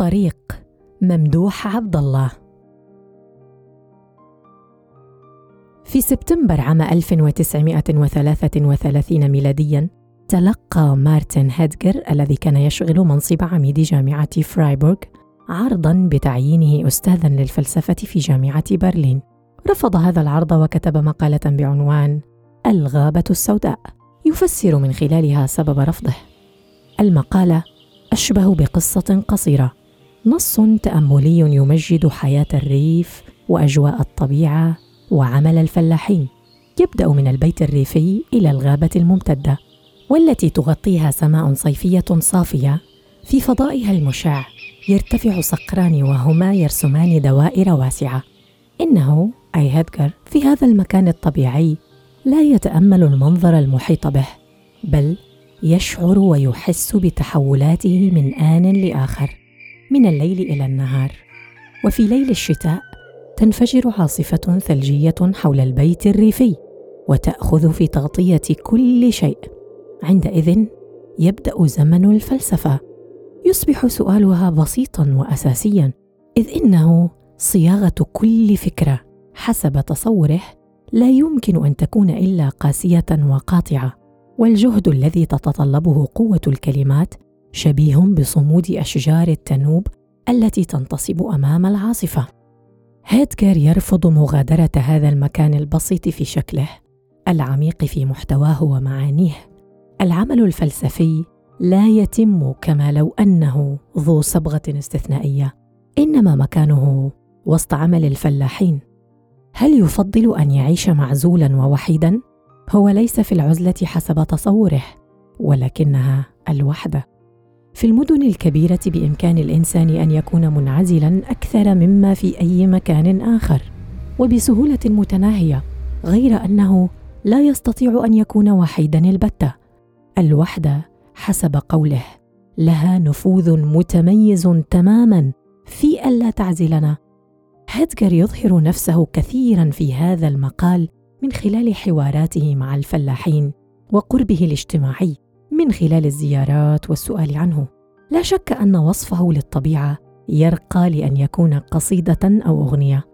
الطريق ممدوح عبد الله. في سبتمبر عام 1933 ميلاديا تلقى مارتن هيدجر الذي كان يشغل منصب عميد جامعة فرايبورغ عرضا بتعيينه أستاذا للفلسفة في جامعة برلين. رفض هذا العرض وكتب مقالة بعنوان الغابة السوداء يفسر من خلالها سبب رفضه. المقالة أشبه بقصة قصيرة نص تأملي يمجد حياة الريف وأجواء الطبيعة وعمل الفلاحين. يبدأ من البيت الريفي إلى الغابة الممتدة والتي تغطيها سماء صيفية صافية. في فضائها المشع يرتفع صقران وهما يرسمان دوائر واسعة. إنه أي هيدجر في هذا المكان الطبيعي لا يتأمل المنظر المحيط به بل يشعر ويحس بتحولاته من آن لآخر. من الليل إلى النهار. وفي ليل الشتاء تنفجر عاصفة ثلجية حول البيت الريفي وتأخذ في تغطية كل شيء. عندئذ يبدأ زمن الفلسفة. يصبح سؤالها بسيطا وأساسيا إذ إنه صياغة كل فكرة. حسب تصوره لا يمكن أن تكون إلا قاسية وقاطعة. والجهد الذي تتطلبه قوة الكلمات شبيه بصمود أشجار التنوب التي تنتصب أمام العاصفة. هيدجر يرفض مغادرة هذا المكان البسيط في شكله العميق في محتواه ومعانيه. العمل الفلسفي لا يتم كما لو أنه ذو صبغة استثنائية إنما مكانه وسط عمل الفلاحين. هل يفضل أن يعيش معزولا ووحيدا؟ هو ليس في العزلة حسب تصوره ولكنها الوحدة. في المدن الكبيرة بإمكان الإنسان أن يكون منعزلا أكثر مما في أي مكان آخر وبسهولة متناهية غير أنه لا يستطيع أن يكون وحيدا البتة. الوحدة حسب قوله لها نفوذ متميز تماما في ألا تعزلنا. هيدجر يظهر نفسه كثيرا في هذا المقال من خلال حواراته مع الفلاحين وقربه الاجتماعي. من خلال الزيارات والسؤال عنه. لا شك أن وصفه للطبيعة يرقى لأن يكون قصيدة أو أغنية.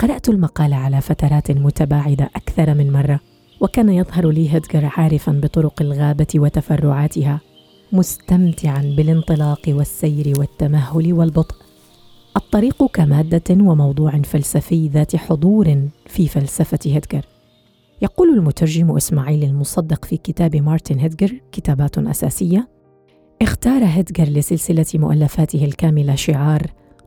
قرأت المقال على فترات متباعدة أكثر من مرة وكان يظهر لي هيدجر عارفا بطرق الغابة وتفرعاتها مستمتعا بالانطلاق والسير والتمهل والبطء. الطريق كمادة وموضوع فلسفي ذات حضور في فلسفة هيدجر. يقول المترجم إسماعيل المصدق في كتاب مارتن هيدجر كتابات أساسية اختار هيدجر لسلسلة مؤلفاته الكاملة شعار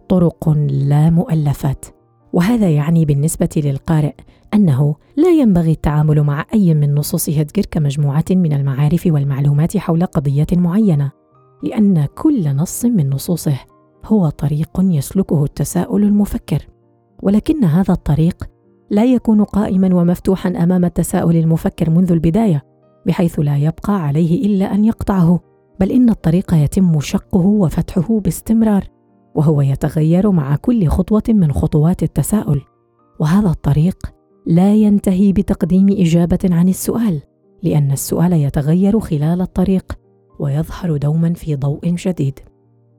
طرق لا مؤلفات وهذا يعني بالنسبة للقارئ أنه لا ينبغي التعامل مع أي من نصوص هيدجر كمجموعة من المعارف والمعلومات حول قضية معينة لأن كل نص من نصوصه هو طريق يسلكه التساؤل المفكر ولكن هذا الطريق لا يكون قائما ومفتوحا أمام التساؤل المفكر منذ البداية بحيث لا يبقى عليه إلا أن يقطعه بل إن الطريق يتم شقه وفتحه باستمرار وهو يتغير مع كل خطوة من خطوات التساؤل. وهذا الطريق لا ينتهي بتقديم إجابة عن السؤال لأن السؤال يتغير خلال الطريق ويظهر دوما في ضوء جديد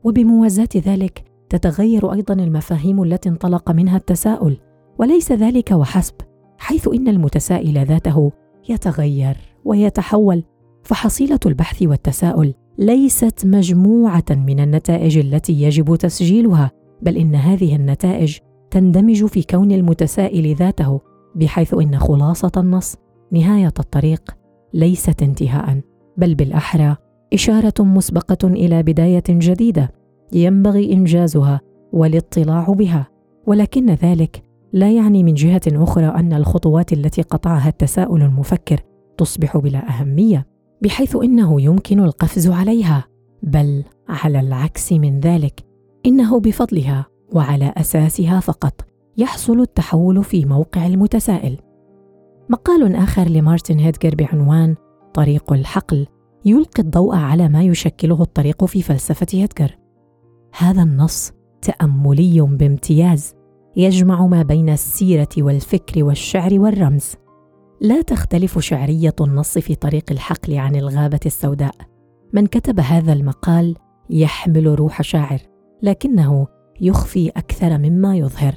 وبموازاة ذلك تتغير أيضا المفاهيم التي انطلق منها التساؤل وليس ذلك وحسب حيث إن المتسائل ذاته يتغير ويتحول فحصيلة البحث والتساؤل ليست مجموعة من النتائج التي يجب تسجيلها بل إن هذه النتائج تندمج في كون المتسائل ذاته بحيث إن خلاصة النص نهاية الطريق ليست انتهاء بل بالأحرى إشارة مسبقة إلى بداية جديدة ينبغي إنجازها والاطلاع بها ولكن ذلك لا يعني من جهة أخرى أن الخطوات التي قطعها التساؤل المفكر تصبح بلا أهمية بحيث إنه يمكن القفز عليها. بل على العكس من ذلك إنه بفضلها وعلى أساسها فقط يحصل التحول في موقع المتسائل مقال آخر لمارتن هيدجر بعنوان طريق الحقل يلقي الضوء على ما يشكله الطريق في فلسفة هيدجر. هذا النص تأملي بامتياز. يجمع ما بين السيرة والفكر والشعر والرمز. لا تختلف شعرية النص في طريق الحقل عن الغابة السوداء. من كتب هذا المقال يحمل روح شاعر لكنه يخفي أكثر مما يظهر.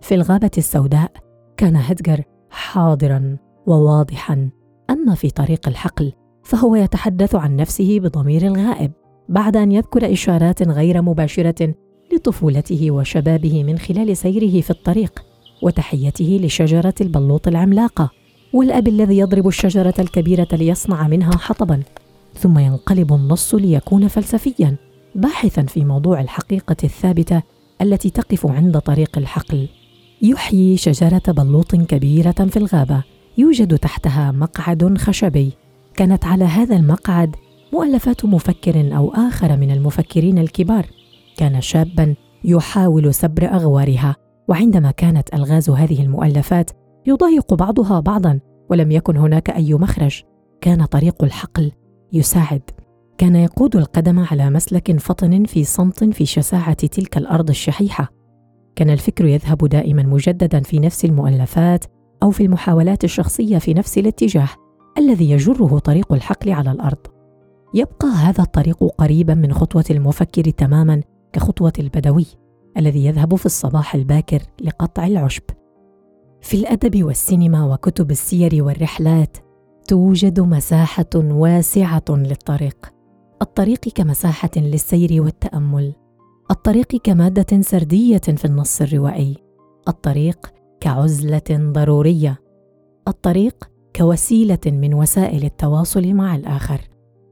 في الغابة السوداء كان هدجر حاضرا وواضحا اما في طريق الحقل فهو يتحدث عن نفسه بضمير الغائب بعد أن يذكر إشارات غير مباشرة لطفولته وشبابه من خلال سيره في الطريق وتحيته لشجرة البلوط العملاقة والأب الذي يضرب الشجرة الكبيرة ليصنع منها حطبا ثم ينقلب النص ليكون فلسفيا باحثا في موضوع الحقيقة الثابتة التي تقف عند طريق الحقل. يحيي شجرة بلوط كبيرة في الغابة يوجد تحتها مقعد خشبي. كانت على هذا المقعد مؤلفات مفكر أو آخر من المفكرين الكبار. كان شابا يحاول سبر أغوارها وعندما كانت ألغاز هذه المؤلفات يضايق بعضها بعضا ولم يكن هناك أي مخرج. كان طريق الحقل يساعد. كان يقود القدم على مسلك فطن في صمت في شساعة تلك الأرض الشحيحة. كان الفكر يذهب دائما مجددا في نفس المؤلفات أو في المحاولات الشخصية في نفس الاتجاه الذي يجره طريق الحقل على الأرض. يبقى هذا الطريق قريبا من خطوة المفكر تماما كخطوة البدوي الذي يذهب في الصباح الباكر لقطع العشب. في الأدب والسينما وكتب السير والرحلات توجد مساحة واسعة للطريق. الطريق كمساحة للسير والتأمل. الطريق كمادة سردية في النص الروائي. الطريق كعزلة ضرورية. الطريق كوسيلة من وسائل التواصل مع الآخر.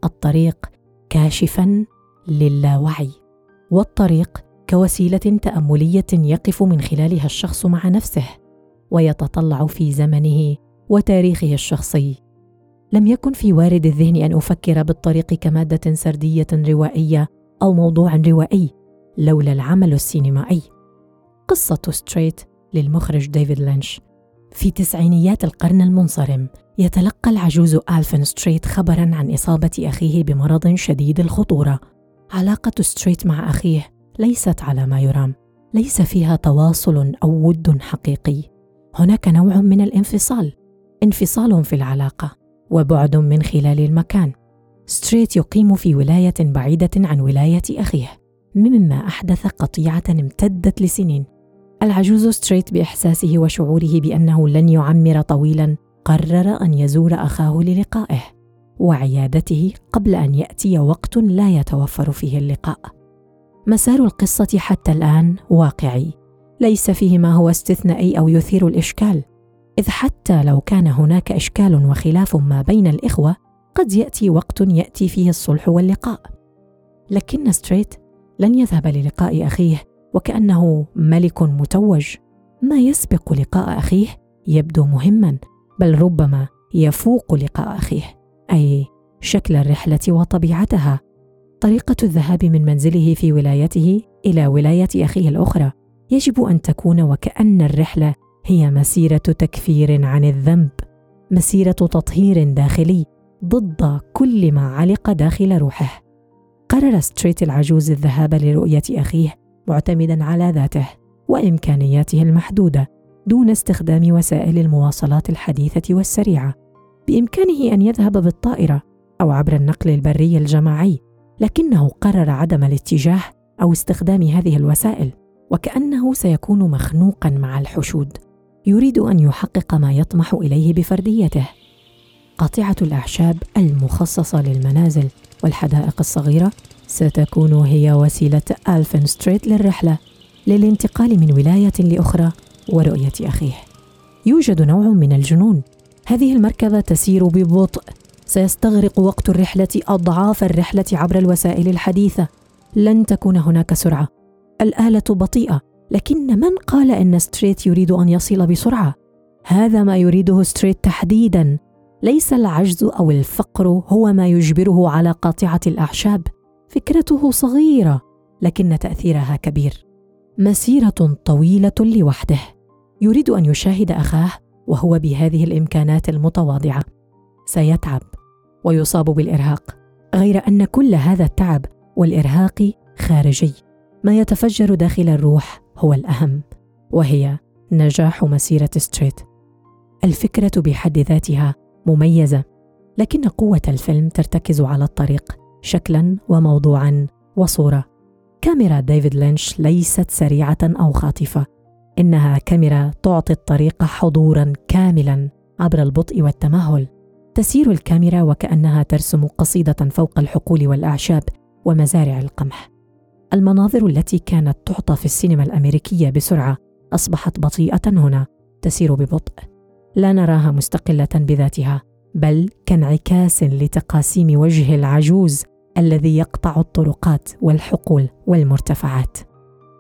الطريق كاشفا للاوعي. والطريق كوسيلة تأملية يقف من خلالها الشخص مع نفسه ويتطلع في زمنه وتاريخه الشخصي. لم يكن في وارد الذهن أن أفكر بالطريق كمادة سردية روائية أو موضوع روائي لولا العمل السينمائي. قصة ستريت للمخرج ديفيد لينش. في تسعينيات القرن المنصرم يتلقى العجوز آلفن ستريت خبرا عن إصابة أخيه بمرض شديد الخطورة. علاقة ستريت مع أخيه ليست على ما يرام ليس فيها تواصل أو ود حقيقي. هناك نوع من الانفصال انفصال في العلاقة وبعد من خلال المكان. ستريت يقيم في ولاية بعيدة عن ولاية أخيه مما أحدث قطيعة امتدت لسنين. العجوز ستريت بإحساسه وشعوره بأنه لن يعمر طويلا قرر أن يزور أخاه للقائه. وعيادته قبل أن يأتي وقت لا يتوفر فيه اللقاء. مسار القصة حتى الآن واقعي. ليس فيه ما هو استثنائي أو يثير الإشكال إذ حتى لو كان هناك إشكال وخلاف ما بين الإخوة قد يأتي وقت يأتي فيه الصلح واللقاء. لكن ستريت لن يذهب للقاء أخيه وكأنه ملك متوج. ما يسبق لقاء أخيه يبدو مهما بل ربما يفوق لقاء أخيه. أي شكل الرحلة وطبيعتها. طريقة الذهاب من منزله في ولايته إلى ولاية أخيه الأخرى. يجب أن تكون وكأن الرحلة هي مسيرة تكفير عن الذنب مسيرة تطهير داخلي ضد كل ما علق داخل روحه. قرر ستريت العجوز الذهاب لرؤية أخيه معتمدا على ذاته وإمكانياته المحدودة دون استخدام وسائل المواصلات الحديثة والسريعة. بإمكانه أن يذهب بالطائرة أو عبر النقل البري الجماعي لكنه قرر عدم الاتجاه أو استخدام هذه الوسائل وكأنه سيكون مخنوقا مع الحشود يريد أن يحقق ما يطمح إليه بفرديته قاطعة الأعشاب المخصصة للمنازل والحدائق الصغيرة ستكون هي وسيلة ألفن ستريت للرحلة للانتقال من ولاية لأخرى ورؤية أخيه. يوجد نوع من الجنون. هذه المركبة تسير ببطء، سيستغرق وقت الرحلة أضعاف الرحلة عبر الوسائل الحديثة. لن تكون هناك سرعة. الآلة بطيئة، لكن من قال إن ستريت يريد أن يصل بسرعة؟ هذا ما يريده ستريت تحديدا. ليس العجز أو الفقر هو ما يجبره على قاطعة الأعشاب. فكرته صغيرة لكن تأثيرها كبير مسيرة طويلة لوحده يريد أن يشاهد أخاه وهو بهذه الإمكانات المتواضعة. سيتعب ويصاب بالإرهاق غير أن كل هذا التعب والإرهاق خارجي. ما يتفجر داخل الروح هو الأهم وهي نجاح مسيرة ستريت. الفكرة بحد ذاتها مميزة لكن قوة الفيلم ترتكز على الطريق شكلا وموضوعا وصورة. كاميرا ديفيد لينش ليست سريعة أو خاطفة. إنها كاميرا تعطي الطريق حضورا كاملا عبر البطء والتمهل. تسير الكاميرا وكأنها ترسم قصيدة فوق الحقول والأعشاب ومزارع القمح. المناظر التي كانت تعطى في السينما الأمريكية بسرعة أصبحت بطيئة هنا تسير ببطء. لا نراها مستقلة بذاتها بل كانعكاس لتقاسيم وجه العجوز الذي يقطع الطرقات والحقول والمرتفعات.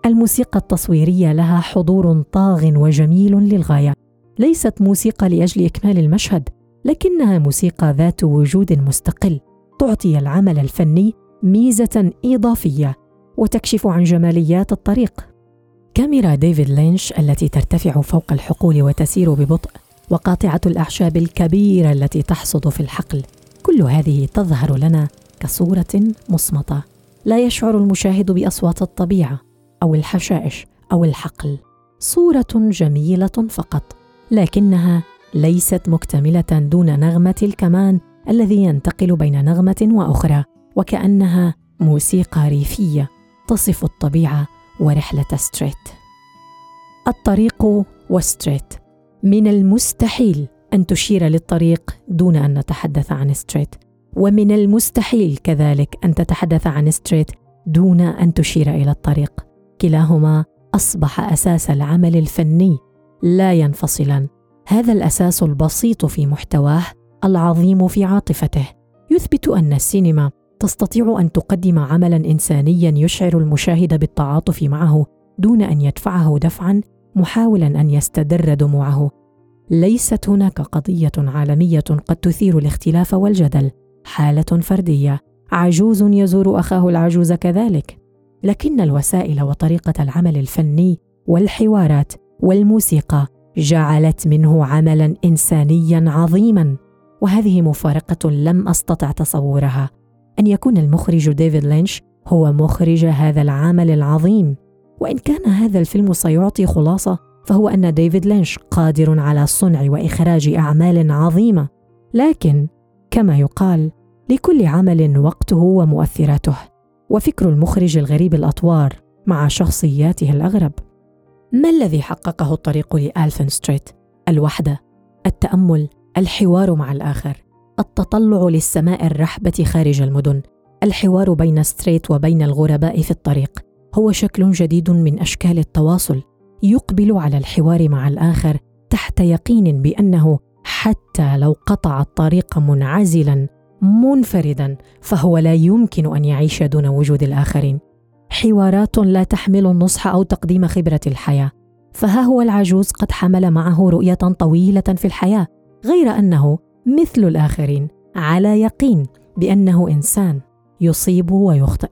الموسيقى التصويرية لها حضور طاغ وجميل للغاية. ليست موسيقى لأجل إكمال المشهد لكنها موسيقى ذات وجود مستقل تعطي العمل الفني ميزة إضافية وتكشف عن جماليات الطريق. كاميرا ديفيد لينش التي ترتفع فوق الحقول وتسير ببطء وقاطعة الأعشاب الكبيرة التي تحصد في الحقل. كل هذه تظهر لنا كصورة مصمتة لا يشعر المشاهد بأصوات الطبيعة. أو الحشائش أو الحقل. صورة جميلة فقط لكنها ليست مكتملة دون نغمة الكمان الذي ينتقل بين نغمة وأخرى وكأنها موسيقى ريفية تصف الطبيعة ورحلة ستريت. الطريق وستريت. من المستحيل أن تشير للطريق دون أن نتحدث عن ستريت ومن المستحيل كذلك أن تتحدث عن ستريت دون أن تشير إلى الطريق. كلاهما أصبح أساس العمل الفني لا ينفصلان هذا الأساس البسيط في محتواه العظيم في عاطفته. يثبت أن السينما تستطيع أن تقدم عملا انسانيا يشعر المشاهد بالتعاطف معه دون أن يدفعه دفعا محاولا أن يستدر دموعه. ليست هناك قضية عالمية قد تثير الاختلاف والجدل. حالة فردية. عجوز يزور أخاه العجوز كذلك. لكن الوسائل وطريقة العمل الفني والحوارات والموسيقى جعلت منه عملا انسانيا عظيما وهذه مفارقة لم أستطع تصورها. أن يكون المخرج ديفيد لينش هو مخرج هذا العمل العظيم. وإن كان هذا الفيلم سيعطي خلاصة فهو أن ديفيد لينش قادر على صنع وإخراج أعمال عظيمة. لكن كما يقال لكل عمل وقته ومؤثراته. وفكر المخرج الغريب الأطوار مع شخصياته الأغرب. ما الذي حققه الطريق لالفن ستريت؟ الوحدة التأمل الحوار مع الآخر التطلع للسماء الرحبة خارج المدن. الحوار بين ستريت وبين الغرباء في الطريق هو شكل جديد من أشكال التواصل يقبل على الحوار مع الآخر تحت يقين بأنه حتى لو قطع الطريق منعزلا منفردا فهو لا يمكن أن يعيش دون وجود الآخرين. حوارات لا تحمل النصح أو تقديم خبرة الحياة. فها هو العجوز قد حمل معه رؤية طويلة في الحياة غير أنه مثل الآخرين على يقين بأنه إنسان يصيب ويخطئ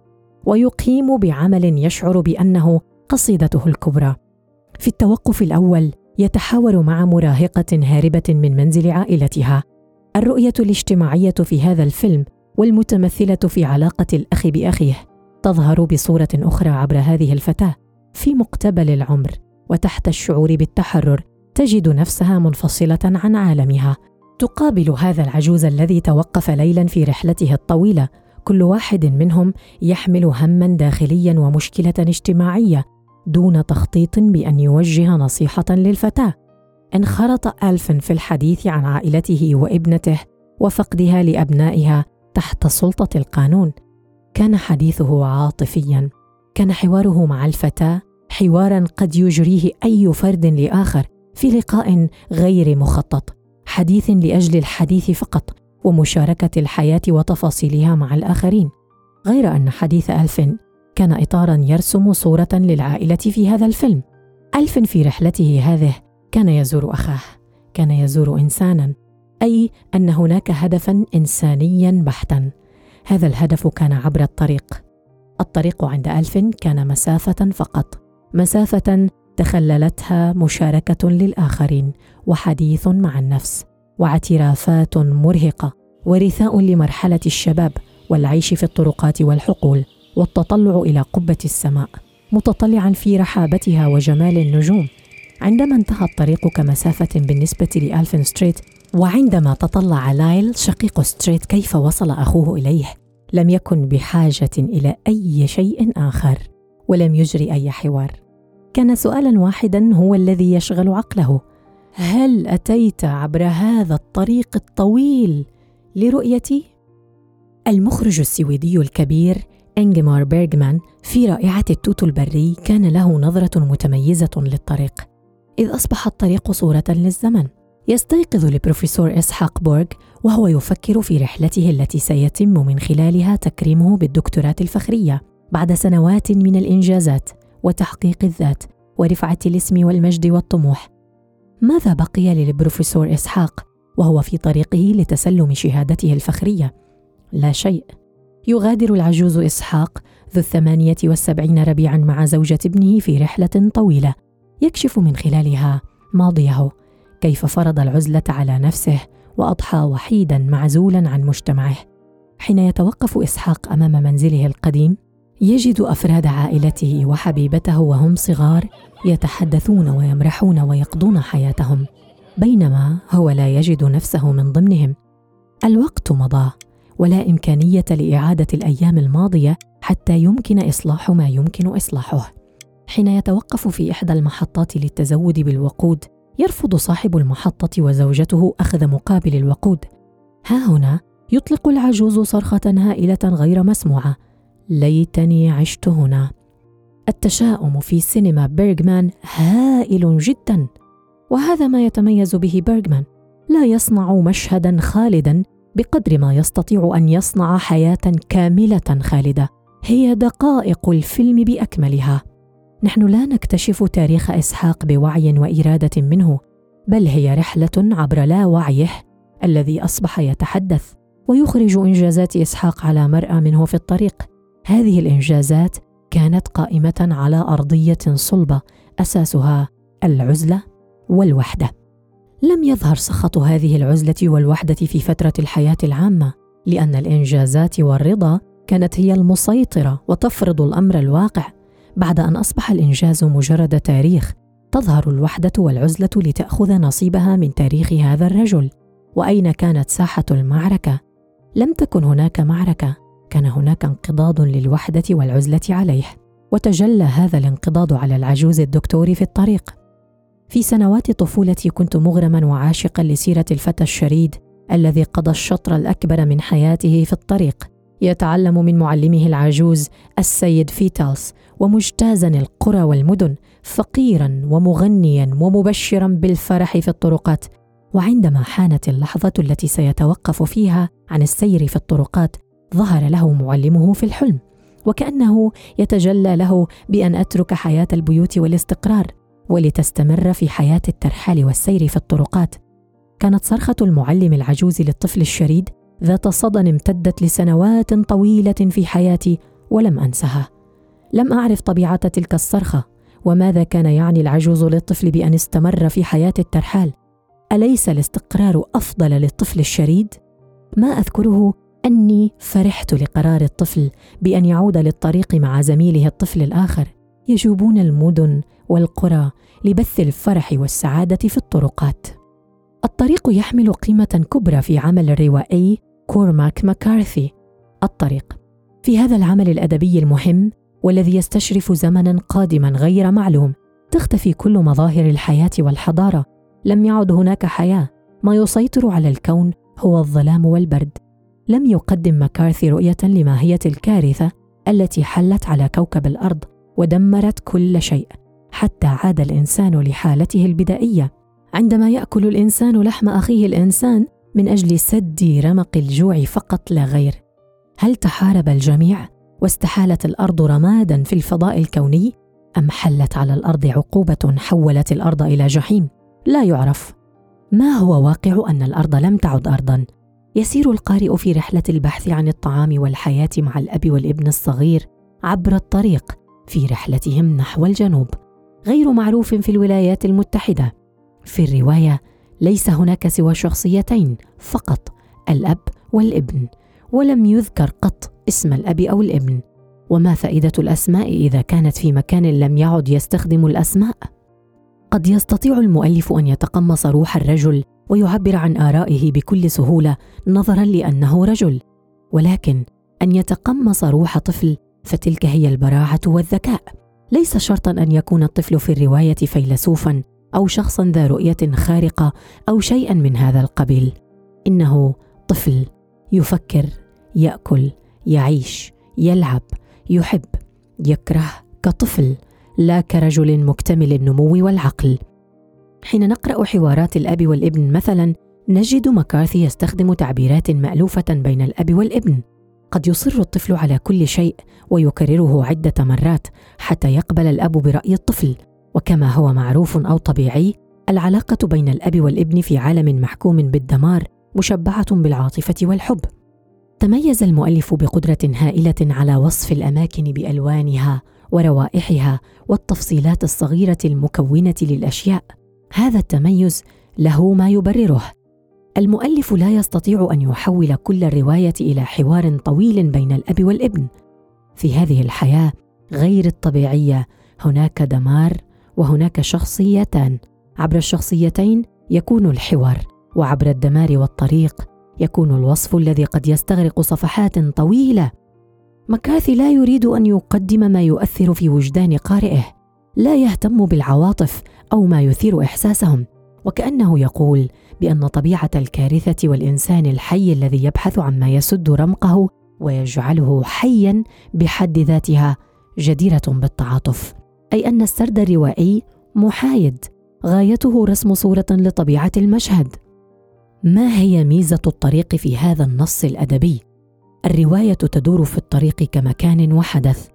ويقيم بعمل يشعر بأنه قصيدته الكبرى. في التوقف الأول يتحاور مع مراهقة هاربة من منزل عائلتها. الرؤية الاجتماعية في هذا الفيلم والمتمثلة في علاقة الأخ بأخيه تظهر بصورة أخرى عبر هذه الفتاة في مقتبل العمر وتحت الشعور بالتحرر تجد نفسها منفصلة عن عالمها. تقابل هذا العجوز الذي توقف ليلا في رحلته الطويلة كل واحد منهم يحمل هما داخليا ومشكلة اجتماعية دون تخطيط بأن يوجه نصيحة للفتاة. انخرط الفن في الحديث عن عائلته وابنته وفقدها لأبنائها تحت سلطة القانون. كان حديثه عاطفيا. كان حواره مع الفتاة حوارا قد يجريه أي فرد لآخر في لقاء غير مخطط. حديث لأجل الحديث فقط ومشاركة الحياة وتفاصيلها مع الآخرين. غير أن حديث الفن كان اطارا يرسم صورة للعائلة في هذا الفيلم. ألف في رحلته هذه كان يزور أخاه كان يزور إنسانا أي أن هناك هدفا انسانيا بحتا. هذا الهدف كان عبر الطريق. الطريق عند ألف كان مسافة فقط. مسافة تخللتها مشاركة للآخرين وحديث مع النفس واعترافات مرهقة ورثاء لمرحلة الشباب والعيش في الطرقات والحقول والتطلع إلى قبة السماء متطلعا في رحابتها وجمال النجوم. عندما انتهى الطريق كمسافة بالنسبة لالفن ستريت وعندما تطلع لايل شقيق ستريت كيف وصل أخوه إليه؟ لم يكن بحاجة إلى أي شيء آخر ولم يجري أي حوار. كان سؤالا واحدا هو الذي يشغل عقله. هل أتيت عبر هذا الطريق الطويل لرؤيتي؟ المخرج السويدي الكبير إنجمار بيرغمان في رائعة التوت البري كان له نظرة متميزة للطريق. إذ أصبح الطريق صورة للزمن. يستيقظ البروفيسور إسحاق بورغ وهو يفكر في رحلته التي سيتم من خلالها تكريمه بالدكتوراه الفخرية. بعد سنوات من الإنجازات وتحقيق الذات ورفعة الاسم والمجد والطموح ماذا بقي للبروفيسور إسحاق وهو في طريقه لتسلم شهادته الفخرية؟ لا شيء. يغادر العجوز إسحاق ذو الثمانية والسبعين ربيعا مع زوجة ابنه في رحلة طويلة. يكشف من خلالها ماضيه كيف فرض العزلة على نفسه وأضحى وحيدا معزولا عن مجتمعه. حين يتوقف إسحاق أمام منزله القديم يجد أفراد عائلته وحبيبته وهم صغار يتحدثون ويمرحون ويقضون حياتهم بينما هو لا يجد نفسه من ضمنهم. الوقت مضى ولا إمكانية لإعادة الأيام الماضية حتى يمكن إصلاح ما يمكن إصلاحه. حين يتوقف في إحدى المحطات للتزود بالوقود يرفض صاحب المحطة وزوجته أخذ مقابل الوقود. ها هنا يطلق العجوز صرخة هائلة غير مسموعة. ليتني عشت هنا. التشاؤم في سينما بيرغمان هائل جدا. وهذا ما يتميز به بيرغمان. لا يصنع مشهدا خالدا بقدر ما يستطيع أن يصنع حياة كاملة خالدة. هي دقائق الفيلم بأكملها. نحن لا نكتشف تاريخ إسحاق بوعي وإرادة منه بل هي رحلة عبر لا وعيه الذي أصبح يتحدث ويخرج إنجازات إسحاق على مرأى منه في الطريق. هذه الإنجازات كانت قائمة على أرضية صلبة أساسها العزلة والوحدة. لم يظهر سخط هذه العزلة والوحدة في فترة الحياة العامة لأن الإنجازات والرضا كانت هي المسيطرة وتفرض الأمر الواقع. بعد أن أصبح الإنجاز مجرد تاريخ تظهر الوحدة والعزلة لتأخذ نصيبها من تاريخ هذا الرجل. وأين كانت ساحة المعركة؟ لم تكن هناك معركة. كان هناك انقضاض للوحدة والعزلة عليه. وتجلى هذا الانقضاض على العجوز الدكتور في الطريق. في سنوات طفولتي كنت مغرما وعاشقا لسيرة الفتى الشريد الذي قضى الشطر الأكبر من حياته في الطريق. يتعلم من معلمه العجوز السيد فيتالس ومجتازا القرى والمدن فقيرا ومغنيا ومبشرا بالفرح في الطرقات. وعندما حانت اللحظة التي سيتوقف فيها عن السير في الطرقات ظهر له معلمه في الحلم وكأنه يتجلى له بأن أترك حياة البيوت والاستقرار ولتستمر في حياة الترحال والسير في الطرقات. كانت صرخة المعلم العجوز للطفل الشريد ذات صدى امتدت لسنوات طويلة في حياتي ولم أنسها. لم أعرف طبيعة تلك الصرخة وماذا كان يعني العجوز للطفل بأن استمر في حياة الترحال؟ أليس الاستقرار أفضل للطفل الشريد؟ ما أذكره أني فرحت لقرار الطفل بأن يعود للطريق مع زميله الطفل الآخر. يجوبون المدن والقرى لبث الفرح والسعادة في الطرقات. الطريق يحمل قيمة كبرى في عمل الروائي كورماك ماكارثي الطريق. في هذا العمل الأدبي المهم والذي يستشرف زمنا قادما غير معلوم تختفي كل مظاهر الحياة والحضارة. لم يعد هناك حياة. ما يسيطر على الكون هو الظلام والبرد. لم يقدم مكارثي رؤية لماهية الكارثة التي حلت على كوكب الأرض ودمرت كل شيء حتى عاد الإنسان لحالته البدائية. عندما يأكل الإنسان لحم أخيه الإنسان من أجل سد رمق الجوع فقط لا غير. هل تحارب الجميع واستحالت الأرض رمادا في الفضاء الكوني؟ أم حلت على الأرض عقوبة حولت الأرض إلى جحيم؟ لا يعرف. ما هو واقع أن الأرض لم تعد ارضا؟ يسير القارئ في رحلة البحث عن الطعام والحياة مع الأب والابن الصغير عبر الطريق في رحلتهم نحو الجنوب. غير معروف في الولايات المتحدة. في الرواية ليس هناك سوى شخصيتين فقط الأب والابن ولم يذكر قط اسم الأب أو الابن. وما فائدة الأسماء إذا كانت في مكان لم يعد يستخدم الأسماء؟ قد يستطيع المؤلف أن يتقمص روح الرجل ويعبر عن آرائه بكل سهولة نظرا لأنه رجل. ولكن أن يتقمص روح طفل فتلك هي البراعة والذكاء. ليس شرطا أن يكون الطفل في الرواية فيلسوفا أو شخصا ذا رؤية خارقة أو شيئا من هذا القبيل. إنه طفل يفكر يأكل يعيش يلعب يحب يكره كطفل لا كرجل مكتمل النمو والعقل. حين نقرأ حوارات الأب والابن مثلا نجد مكارثي يستخدم تعبيرات مألوفة بين الأب والابن. قد يصر الطفل على كل شيء ويكرره عدة مرات حتى يقبل الأب برأي الطفل. وكما هو معروف أو طبيعي العلاقة بين الأب والابن في عالم محكوم بالدمار مشبعة بالعاطفة والحب. تميز المؤلف بقدرة هائلة على وصف الأماكن بألوانها وروائحها والتفصيلات الصغيرة المكونة للأشياء. هذا التميز له ما يبرره. المؤلف لا يستطيع أن يحول كل الرواية إلى حوار طويل بين الأب والابن. في هذه الحياة غير الطبيعية هناك دمار وهناك شخصيتان. عبر الشخصيتين يكون الحوار وعبر الدمار والطريق يكون الوصف الذي قد يستغرق صفحات طويلة. مكاثي لا يريد أن يقدم ما يؤثر في وجدان قارئه. لا يهتم بالعواطف أو ما يثير إحساسهم. وكأنه يقول بأن طبيعة الكارثة والإنسان الحي الذي يبحث عما يسد رمقه ويجعله حيا بحد ذاتها جديرة بالتعاطف. أي أن السرد الروائي محايد. غايته رسم صورة لطبيعة المشهد. ما هي ميزة الطريق في هذا النص الأدبي؟ الرواية تدور في الطريق كمكان وحدث.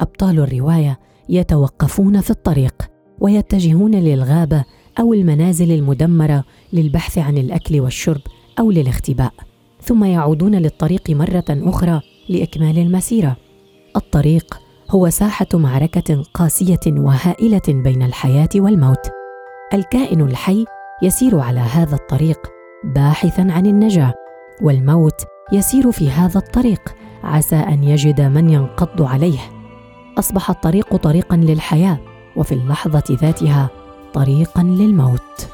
أبطال الرواية يتوقفون في الطريق ويتجهون للغابة أو المنازل المدمرة للبحث عن الأكل والشرب أو للاختباء ثم يعودون للطريق مرة أخرى لإكمال المسيرة. الطريق هو ساحة معركة قاسية وهائلة بين الحياة والموت. الكائن الحي يسير على هذا الطريق باحثا عن النجاة والموت يسير في هذا الطريق عسى أن يجد من ينقض عليه. أصبح الطريق طريقا للحياة وفي اللحظة ذاتها طريقا للموت.